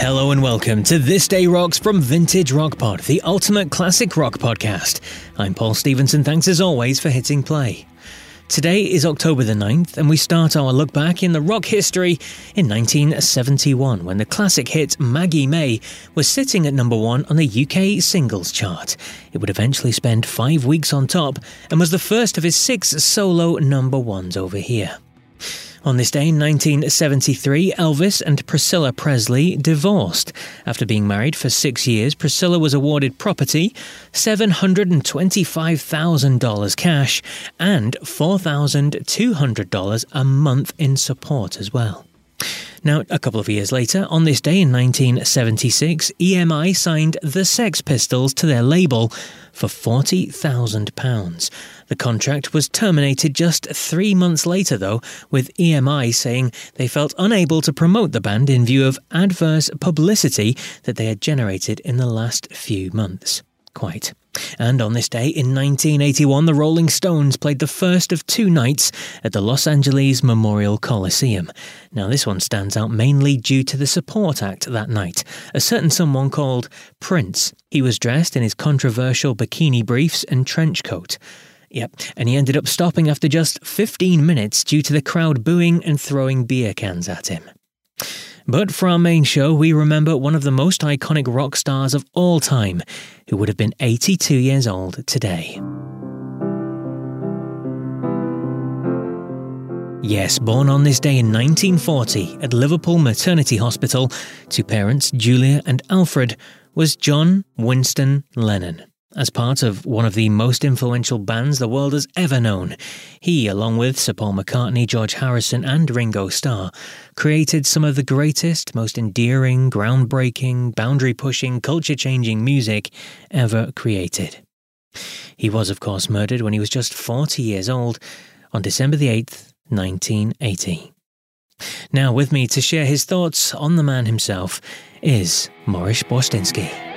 Hello and welcome to This Day Rocks from Vintage Rock Pod, the ultimate classic rock podcast. I'm Paul Stevenson. Thanks as always for hitting play. Today is October the 9th, and we start our look back in the rock history in 1971 when the classic hit Maggie May was sitting at number one on the UK singles chart. It would eventually spend five weeks on top and was the first of his six solo number ones over here. On this day in 1973, Elvis and Priscilla Presley divorced. After being married for six years, Priscilla was awarded property, $725,000 cash, and $4,200 a month in support as well. Now, a couple of years later, on this day in 1976, EMI signed the Sex Pistols to their label for £40,000. The contract was terminated just three months later, though, with EMI saying they felt unable to promote the band in view of adverse publicity that they had generated in the last few months. Quite. And on this day in 1981, the Rolling Stones played the first of two nights at the Los Angeles Memorial Coliseum. Now, this one stands out mainly due to the support act that night, a certain someone called Prince. He was dressed in his controversial bikini briefs and trench coat. Yep, and he ended up stopping after just 15 minutes due to the crowd booing and throwing beer cans at him. But for our main show, we remember one of the most iconic rock stars of all time, who would have been 82 years old today. Yes, born on this day in 1940 at Liverpool Maternity Hospital to parents Julia and Alfred was John Winston Lennon. As part of one of the most influential bands the world has ever known, he, along with Sir Paul McCartney, George Harrison, and Ringo Starr, created some of the greatest, most endearing, groundbreaking, boundary pushing, culture changing music ever created. He was, of course, murdered when he was just 40 years old on December the 8th, 1980. Now, with me to share his thoughts on the man himself is Maurice Borstinsky.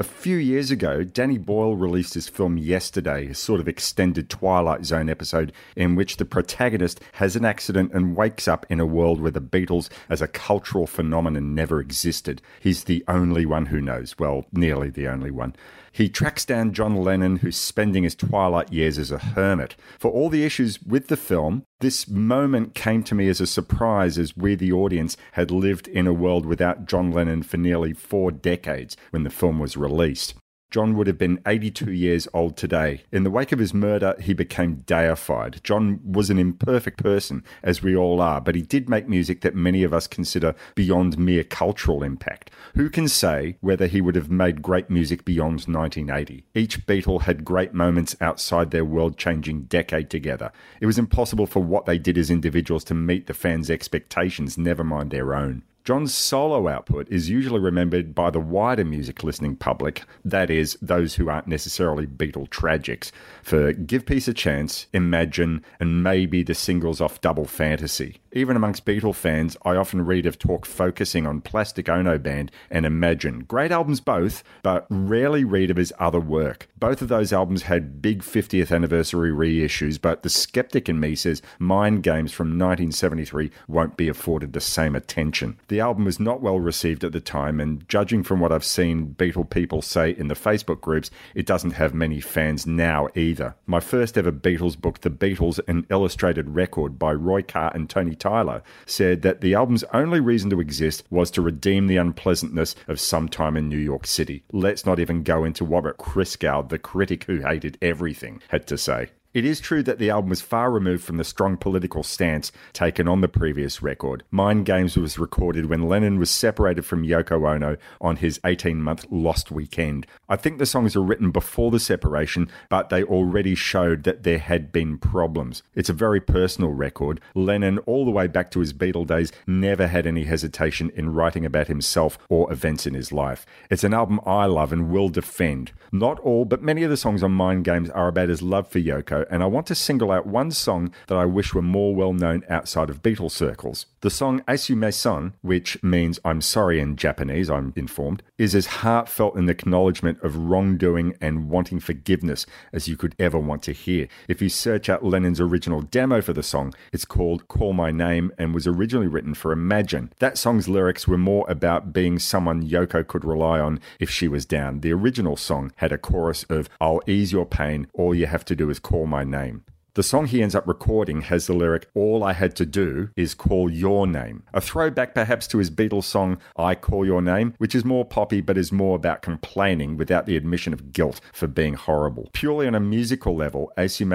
A few years ago, Danny Boyle released his film Yesterday, a sort of extended Twilight Zone episode in which the protagonist has an accident and wakes up in a world where the Beatles as a cultural phenomenon never existed. He's the only one who knows, well, nearly the only one. He tracks down John Lennon, who's spending his twilight years as a hermit. For all the issues with the film, this moment came to me as a surprise as we, the audience, had lived in a world without John Lennon for nearly four decades when the film was released. John would have been 82 years old today. In the wake of his murder, he became deified. John was an imperfect person, as we all are, but he did make music that many of us consider beyond mere cultural impact. Who can say whether he would have made great music beyond 1980? Each Beatle had great moments outside their world changing decade together. It was impossible for what they did as individuals to meet the fans' expectations, never mind their own. John's solo output is usually remembered by the wider music listening public, that is, those who aren't necessarily Beatle tragics, for Give Peace a Chance, Imagine, and maybe the singles off Double Fantasy. Even amongst Beatle fans, I often read of talk focusing on Plastic Ono Band and Imagine. Great albums both, but rarely read of his other work. Both of those albums had big 50th anniversary reissues, but the skeptic in me says Mind Games from 1973 won't be afforded the same attention. The album was not well received at the time, and judging from what I've seen Beatle people say in the Facebook groups, it doesn't have many fans now either. My first ever Beatles book, The Beatles, an illustrated record by Roy Carr and Tony Tyler, said that the album's only reason to exist was to redeem the unpleasantness of some time in New York City. Let's not even go into what Christgau, the critic who hated everything, had to say. It is true that the album was far removed from the strong political stance taken on the previous record. Mind Games was recorded when Lennon was separated from Yoko Ono on his 18 month lost weekend. I think the songs were written before the separation, but they already showed that there had been problems. It's a very personal record. Lennon, all the way back to his Beatle days, never had any hesitation in writing about himself or events in his life. It's an album I love and will defend. Not all, but many of the songs on Mind Games are about his love for Yoko and I want to single out one song that I wish were more well known outside of Beatles circles. The song Aisumasen, which means I'm sorry in Japanese, I'm informed, is as heartfelt an acknowledgement of wrongdoing and wanting forgiveness as you could ever want to hear. If you search out Lennon's original demo for the song, it's called Call My Name and was originally written for Imagine. That song's lyrics were more about being someone Yoko could rely on if she was down. The original song had a chorus of I'll ease your pain, all you have to do is call my name. The song he ends up recording has the lyric, All I had to do is call your name. A throwback perhaps to his Beatles song, I Call Your Name, which is more poppy but is more about complaining without the admission of guilt for being horrible. Purely on a musical level,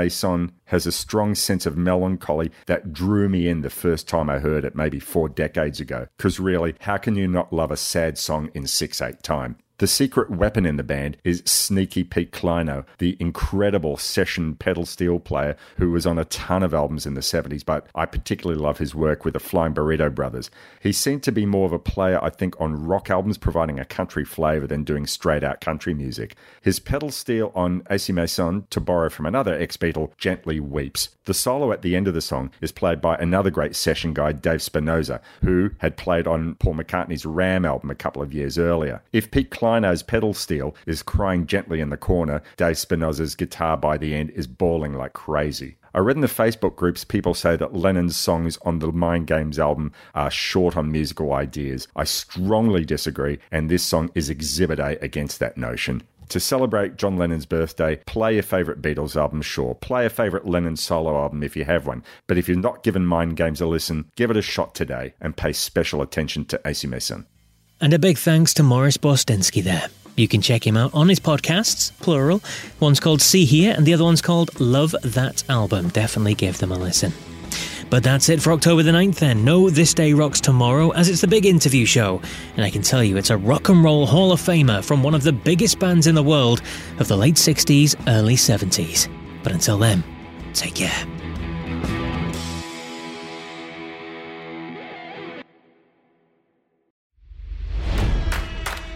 Son has a strong sense of melancholy that drew me in the first time I heard it, maybe four decades ago. Because really, how can you not love a sad song in 6 8 time? The secret weapon in the band is Sneaky Pete Kleinow, the incredible session pedal steel player who was on a ton of albums in the 70s, but I particularly love his work with the Flying Burrito Brothers. He seemed to be more of a player, I think, on rock albums, providing a country flavour than doing straight out country music. His pedal steel on Aisumasen, to borrow from another ex Beatle, gently weeps. The solo at the end of the song is played by another great session guy, Dave Spinozza, who had played on Paul McCartney's Ram album a couple of years earlier. If Pete Kleinow's pedal steel is crying gently in the corner, Dave Spinozza's guitar by the end is bawling like crazy. I read in the Facebook groups people say that Lennon's songs on the Mind Games album are short on musical ideas. I strongly disagree, and this song is exhibit A against that notion. To celebrate John Lennon's birthday, play your favourite Beatles album, sure. Play a favourite Lennon solo album if you have one. But if you've not given Mind Games a listen, give it a shot today and pay special attention to Aisumasen. And a big thanks to Morris Borstinsky there. You can check him out on his podcasts, plural. One's called See Here, and the other one's called Love That Album. Definitely give them a listen. But that's it for October the 9th then. No, This Day Rocks Tomorrow, as it's the big interview show. And I can tell you, it's a rock and roll Hall of Famer from one of the biggest bands in the world of the late 60s, early 70s. But until then, take care.